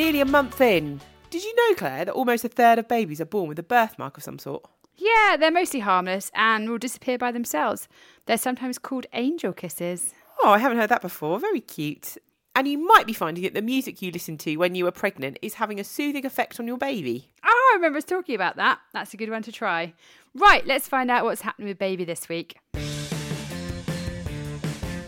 Nearly a month in. Did you know, Claire, that almost a third of babies are born with a birthmark of some sort? Yeah, they're mostly harmless and will disappear by themselves. They're sometimes called angel kisses. Oh, I haven't heard that before. Very cute. And you might be finding that the music you listened to when you were pregnant is having a soothing effect on your baby. Oh, I remember us talking about that. That's a good one to try. Right, let's find out what's happening with baby this week.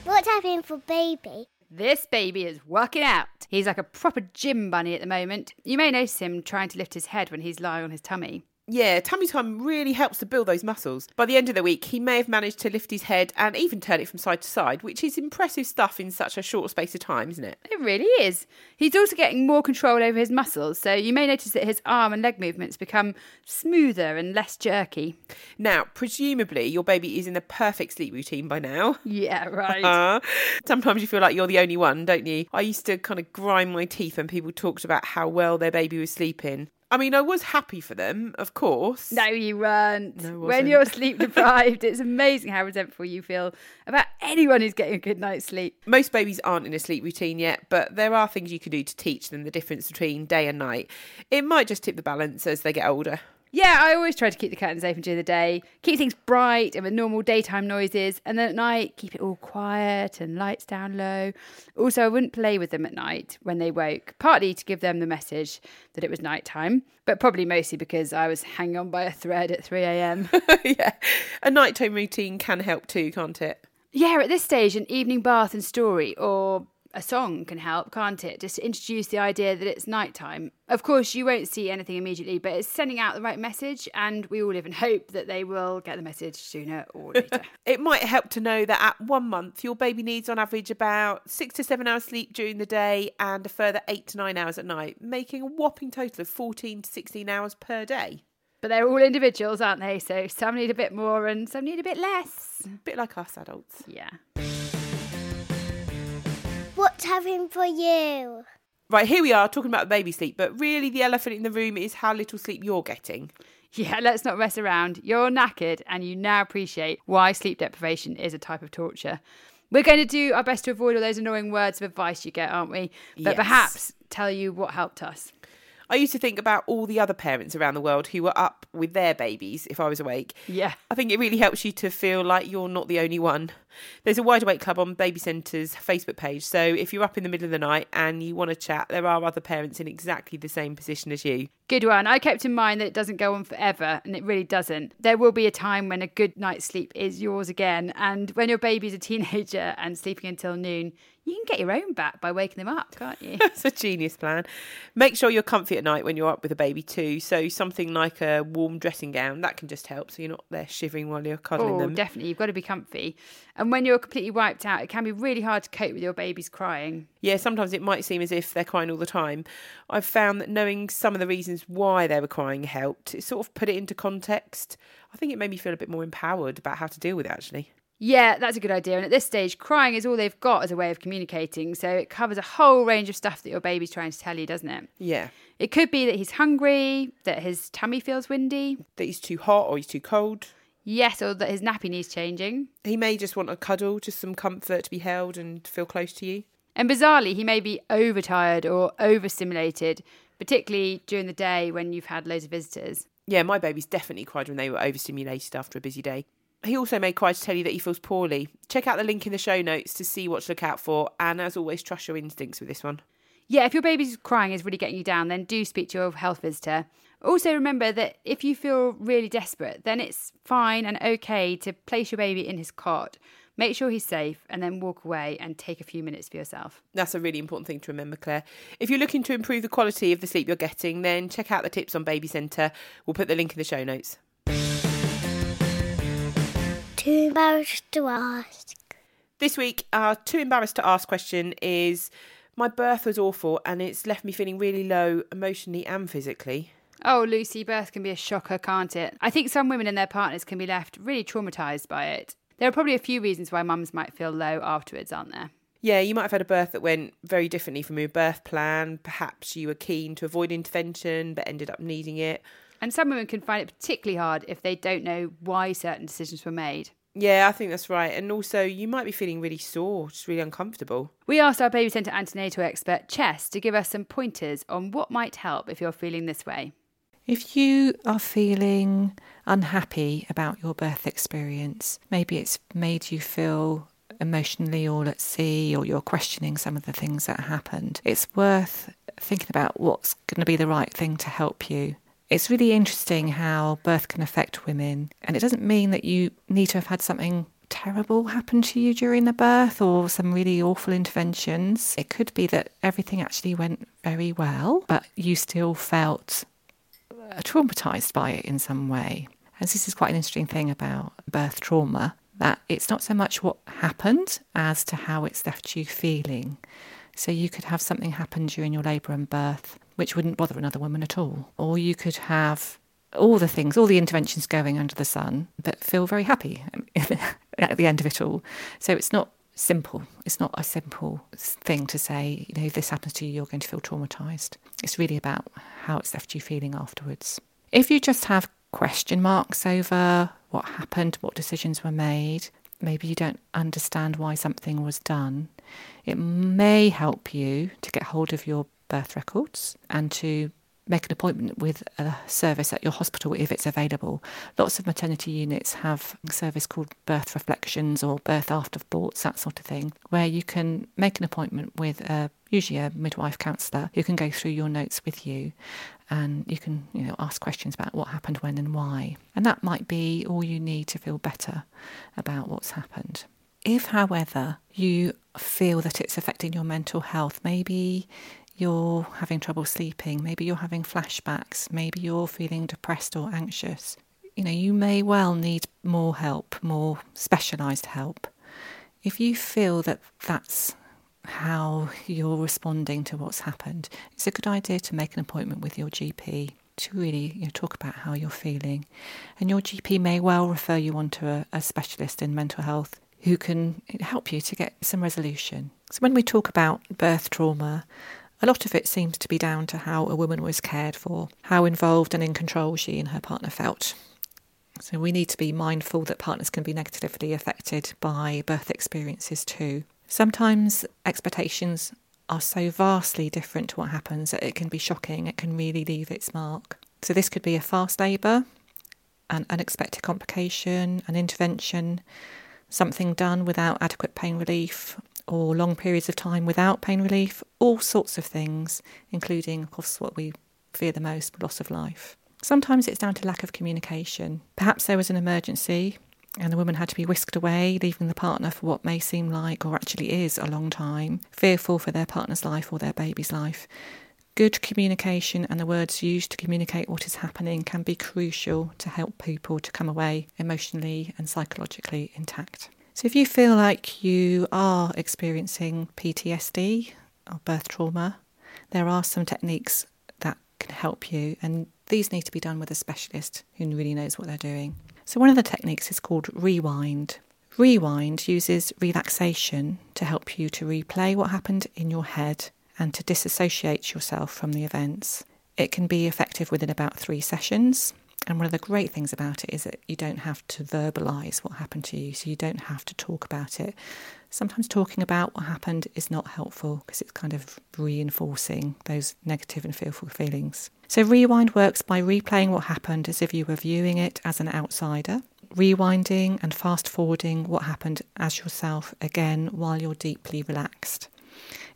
What's happening for baby? This baby is working out. He's like a proper gym bunny at the moment. You may notice him trying to lift his head when he's lying on his tummy. Yeah, tummy time really helps to build those muscles. By the end of the week, he may have managed to lift his head and even turn it from side to side, which is impressive stuff in such a short space of time, isn't it? It really is. He's also getting more control over his muscles, so you may notice that his arm and leg movements become smoother and less jerky. Now, presumably, your baby is in the perfect sleep routine by now. Yeah, right. Uh, sometimes you feel like you're the only one, don't you? I used to kind of grind my teeth when people talked about how well their baby was sleeping. I mean, I was happy for them, of course. No, you weren't. No, when you're sleep deprived, it's amazing how resentful you feel about anyone who's getting a good night's sleep. Most babies aren't in a sleep routine yet, but there are things you can do to teach them the difference between day and night. It might just tip the balance as they get older. Yeah, I always try to keep the curtains open during the day, keep things bright and with normal daytime noises, and then at night keep it all quiet and lights down low. Also, I wouldn't play with them at night when they woke, partly to give them the message that it was night time, but probably mostly because I was hanging on by a thread at 3 a.m. yeah, a nighttime routine can help too, can't it? Yeah, at this stage, an evening bath and story or a song can help, can't it? Just to introduce the idea that it's nighttime. Of course, you won't see anything immediately, but it's sending out the right message, and we all live in hope that they will get the message sooner or later. It might help to know that at one month, your baby needs on average about six to seven hours sleep during the day and a further eight to nine hours at night, making a whopping total of 14 to 16 hours per day. but they're all individuals, aren't they? So some need a bit more and some need a bit less. A bit like us adults. Yeah. What's happening for you? Right, here we are talking about baby sleep, but really the elephant in the room is how little sleep you're getting. Yeah, let's not mess around. You're knackered and you now appreciate why sleep deprivation is a type of torture. We're going to do our best to avoid all those annoying words of advice you get, aren't we? But Yes. perhaps tell you what helped us. I used to think about all the other parents around the world who were up with their babies if I was awake. Yeah. I think it really helps you to feel like you're not the only one. There's a Wide Awake Club on Baby Centre's Facebook page, so if you're up in the middle of the night and you want to chat, there are other parents in exactly the same position as you. Good one. I kept in mind that it doesn't go on forever, and it really doesn't. There will be a time when a good night's sleep is yours again, and when your baby's a teenager and sleeping until noon, you can get your own back by waking them up, can't you? That's a genius plan. Make sure you're comfy at night when you're up with a baby too. So something like a warm dressing gown that can just help, so you're not there shivering while you're cuddling Oh, them. definitely. You've got to be comfy. And when you're completely wiped out, it can be really hard to cope with your baby's crying. Yeah, sometimes it might seem as if they're crying all the time. I've found that knowing some of the reasons why they were crying helped. It sort of put it into context. I think it made me feel a bit more empowered about how to deal with it actually. Yeah, that's a good idea. And at this stage, crying is all they've got as a way of communicating. So it covers a whole range of stuff that your baby's trying to tell you, doesn't it? Yeah. It could be that he's hungry, that his tummy feels windy, That he's too hot or he's too cold. yes, or that his nappy needs changing. He may just want a cuddle, just some comfort to be held and feel close to you. And bizarrely, he may be overtired or overstimulated, particularly during the day when you've had loads of visitors. Yeah, my babies definitely cried when they were overstimulated after a busy day. He also may cry to tell you that he feels poorly. Check out the link in the show notes to see what to look out for, and as always, trust your instincts with this one. Yeah, if your baby's crying is really getting you down, then do speak to your health visitor. Also, remember that if you feel really desperate, then it's fine and okay to place your baby in his cot. Make sure he's safe and then walk away and take a few minutes for yourself. That's a really important thing to remember, Claire. If you're looking to improve the quality of the sleep you're getting, then check out the tips on Baby Centre. We'll put the link in the show notes. Too embarrassed to ask. This week, our too embarrassed to ask question is My birth was awful and it's left me feeling really low emotionally and physically. Oh, Lucy, birth can be a shocker, can't it? I think some women and their partners can be left really traumatised by it. There are probably a few reasons why mums might feel low afterwards, aren't there? Yeah, you might have had a birth that went very differently from your birth plan. Perhaps you were keen to avoid intervention but ended up needing it. And some women can find it particularly hard if they don't know why certain decisions were made. Yeah, I think that's right. And also, you might be feeling really sore, just really uncomfortable. We asked our baby centre antenatal expert, Chess, to give us some pointers on what might help if you're feeling this way. If you are feeling unhappy about your birth experience, maybe it's made you feel emotionally all at sea or you're questioning some of the things that happened, it's worth thinking about what's going to be the right thing to help you. It's really interesting how birth can affect women, and it doesn't mean that you need to have had something terrible happen to you during the birth or some really awful interventions. It could be that everything actually went very well, but you still felt uh, traumatized by it in some way. And this is quite an interesting thing about birth trauma that it's not so much what happened as to how it's left you feeling. So you could have something happen during your labour and birth which wouldn't bother another woman at all. Or you could have all the things, all the interventions going under the sun, but feel very happy at the end of it all. So it's not simple. It's not a simple thing to say, you know, if this happens to you, you're going to feel traumatized. It's really about how it's left you feeling afterwards. If you just have question marks over what happened, what decisions were made, maybe you don't understand why something was done, it may help you to get hold of your birth records and to make an appointment with a service at your hospital if it's available. Lots of maternity units have a service called Birth Reflections or Birth Afterthoughts, that sort of thing, where you can make an appointment with a, usually a midwife counsellor who can go through your notes with you and you can you know ask questions about what happened when and why. And that might be all you need to feel better about what's happened. If, however, you feel that it's affecting your mental health, maybe you're having trouble sleeping, maybe you're having flashbacks, maybe you're feeling depressed or anxious, you know, you may well need more help, more specialised help. If you feel that that's how you're responding to what's happened, it's a good idea to make an appointment with your GP to really you know, talk about how you're feeling. And your GP may well refer you on to a, a specialist in mental health who can help you to get some resolution. So, when we talk about birth trauma, a lot of it seems to be down to how a woman was cared for, how involved and in control she and her partner felt. So we need to be mindful that partners can be negatively affected by birth experiences too. Sometimes expectations are so vastly different to what happens that it can be shocking, it can really leave its mark. So this could be a fast labour, an unexpected complication, an intervention, something done without adequate pain relief, or long periods of time without pain relief, all sorts of things, including, of course, what we fear the most loss of life. Sometimes it's down to lack of communication. Perhaps there was an emergency and the woman had to be whisked away, leaving the partner for what may seem like, or actually is, a long time, fearful for their partner's life or their baby's life. Good communication and the words used to communicate what is happening can be crucial to help people to come away emotionally and psychologically intact. So, if you feel like you are experiencing PTSD or birth trauma, there are some techniques that can help you, and these need to be done with a specialist who really knows what they're doing. So, one of the techniques is called rewind. Rewind uses relaxation to help you to replay what happened in your head and to disassociate yourself from the events. It can be effective within about three sessions. And one of the great things about it is that you don't have to verbalize what happened to you, so you don't have to talk about it. Sometimes talking about what happened is not helpful because it's kind of reinforcing those negative and fearful feelings. So, rewind works by replaying what happened as if you were viewing it as an outsider, rewinding and fast forwarding what happened as yourself again while you're deeply relaxed.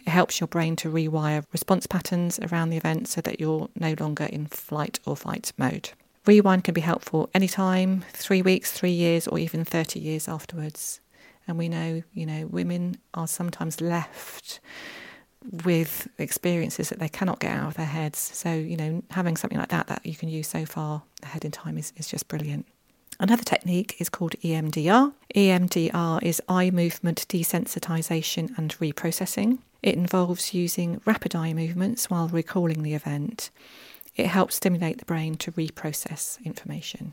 It helps your brain to rewire response patterns around the event so that you're no longer in flight or fight mode. Rewind can be helpful anytime, three weeks, three years, or even 30 years afterwards. And we know, you know, women are sometimes left with experiences that they cannot get out of their heads. So, you know, having something like that that you can use so far ahead in time is, is just brilliant. Another technique is called EMDR. EMDR is eye movement desensitization and reprocessing. It involves using rapid eye movements while recalling the event. It helps stimulate the brain to reprocess information.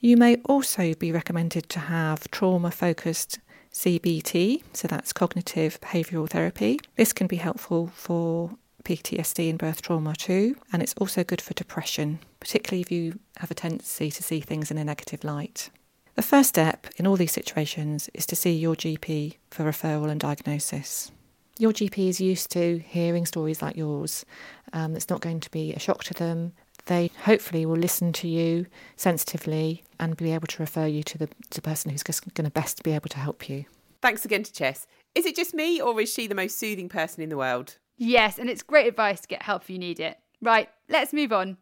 You may also be recommended to have trauma focused CBT, so that's cognitive behavioural therapy. This can be helpful for PTSD and birth trauma too, and it's also good for depression, particularly if you have a tendency to see things in a negative light. The first step in all these situations is to see your GP for referral and diagnosis. Your GP is used to hearing stories like yours. Um, it's not going to be a shock to them. They hopefully will listen to you sensitively and be able to refer you to the, to the person who's just going to best be able to help you. Thanks again to Chess. Is it just me, or is she the most soothing person in the world? Yes, and it's great advice to get help if you need it. Right, let's move on.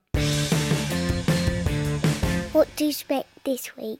What do you expect this week?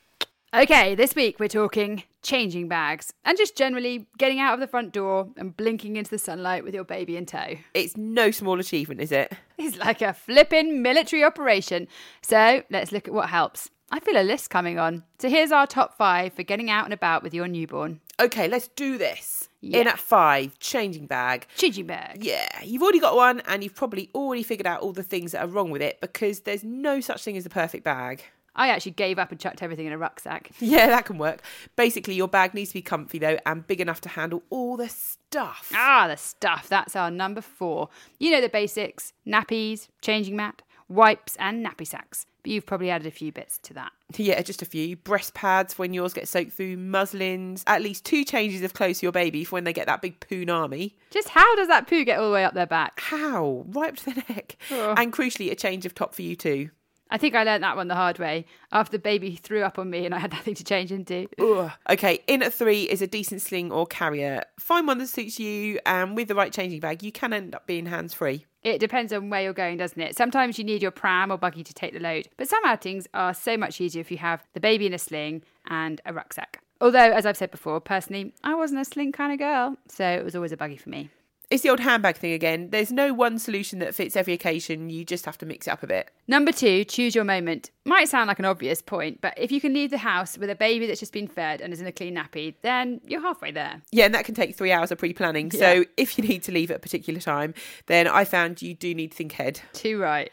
Okay, this week we're talking changing bags and just generally getting out of the front door and blinking into the sunlight with your baby in tow. It's no small achievement, is it? It's like a flippin' military operation. So let's look at what helps. I feel a list coming on. So here's our top five for getting out and about with your newborn. Okay, let's do this. Yeah. In at five, changing bag. Changing bag. Yeah, you've already got one and you've probably already figured out all the things that are wrong with it because there's no such thing as the perfect bag. I actually gave up and chucked everything in a rucksack. Yeah, that can work. Basically, your bag needs to be comfy though and big enough to handle all the stuff. Ah, the stuff. That's our number four. You know the basics nappies, changing mat, wipes, and nappy sacks. But you've probably added a few bits to that. Yeah, just a few. Breast pads when yours get soaked through, muslins, at least two changes of clothes for your baby for when they get that big poon army. Just how does that poo get all the way up their back? How? Right up to the neck. Oh. And crucially, a change of top for you too. I think I learned that one the hard way after the baby threw up on me and I had nothing to change into. Ugh. Okay, in at three is a decent sling or carrier. Find one that suits you, and with the right changing bag, you can end up being hands free. It depends on where you're going, doesn't it? Sometimes you need your pram or buggy to take the load, but some outings are so much easier if you have the baby in a sling and a rucksack. Although, as I've said before, personally, I wasn't a sling kind of girl, so it was always a buggy for me. It's the old handbag thing again. There's no one solution that fits every occasion. You just have to mix it up a bit. Number two, choose your moment. Might sound like an obvious point, but if you can leave the house with a baby that's just been fed and is in a clean nappy, then you're halfway there. Yeah, and that can take three hours of pre planning. Yeah. So if you need to leave at a particular time, then I found you do need to think ahead. Too right.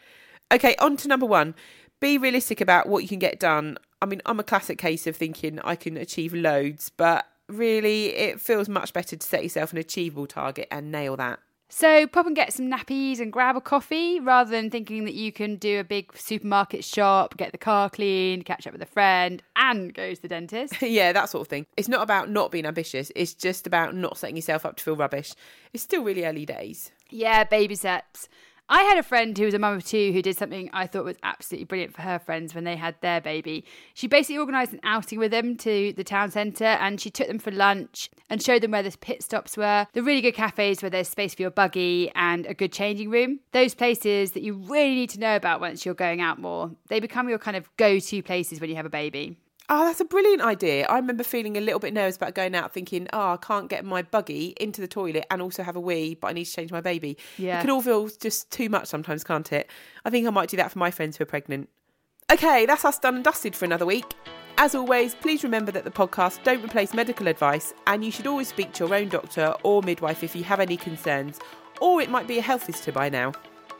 Okay, on to number one. Be realistic about what you can get done. I mean, I'm a classic case of thinking I can achieve loads, but really, it feels much better to set yourself an achievable target and nail that. So pop and get some nappies and grab a coffee rather than thinking that you can do a big supermarket shop, get the car cleaned, catch up with a friend, and go to the dentist. yeah, that sort of thing. It's not about not being ambitious, it's just about not setting yourself up to feel rubbish. It's still really early days. Yeah, baby steps. I had a friend who was a mum of two who did something I thought was absolutely brilliant for her friends when they had their baby. She basically organised an outing with them to the town centre and she took them for lunch and showed them where the pit stops were, the really good cafes where there's space for your buggy and a good changing room. Those places that you really need to know about once you're going out more. They become your kind of go to places when you have a baby. Oh, that's a brilliant idea. I remember feeling a little bit nervous about going out, thinking, oh, I can't get my buggy into the toilet and also have a wee, but I need to change my baby. Yeah. It can all feel just too much sometimes, can't it? I think I might do that for my friends who are pregnant. Okay, that's us done and dusted for another week. As always, please remember that the podcast don't replace medical advice, and you should always speak to your own doctor or midwife if you have any concerns, or it might be a health visitor by now.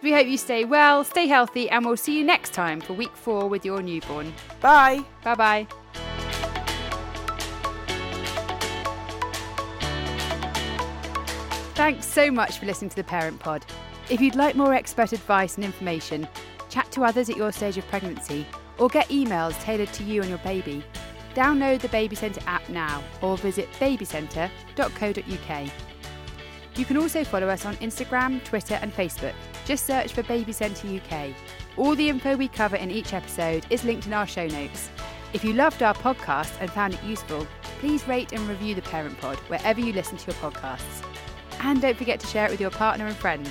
We hope you stay well, stay healthy, and we'll see you next time for week four with your newborn. Bye. Bye bye. Thanks so much for listening to the Parent Pod. If you'd like more expert advice and information, chat to others at your stage of pregnancy, or get emails tailored to you and your baby, download the Baby Centre app now or visit babycentre.co.uk. You can also follow us on Instagram, Twitter, and Facebook. Just search for Baby Centre UK. All the info we cover in each episode is linked in our show notes. If you loved our podcast and found it useful, please rate and review the Parent Pod wherever you listen to your podcasts. And don't forget to share it with your partner and friends.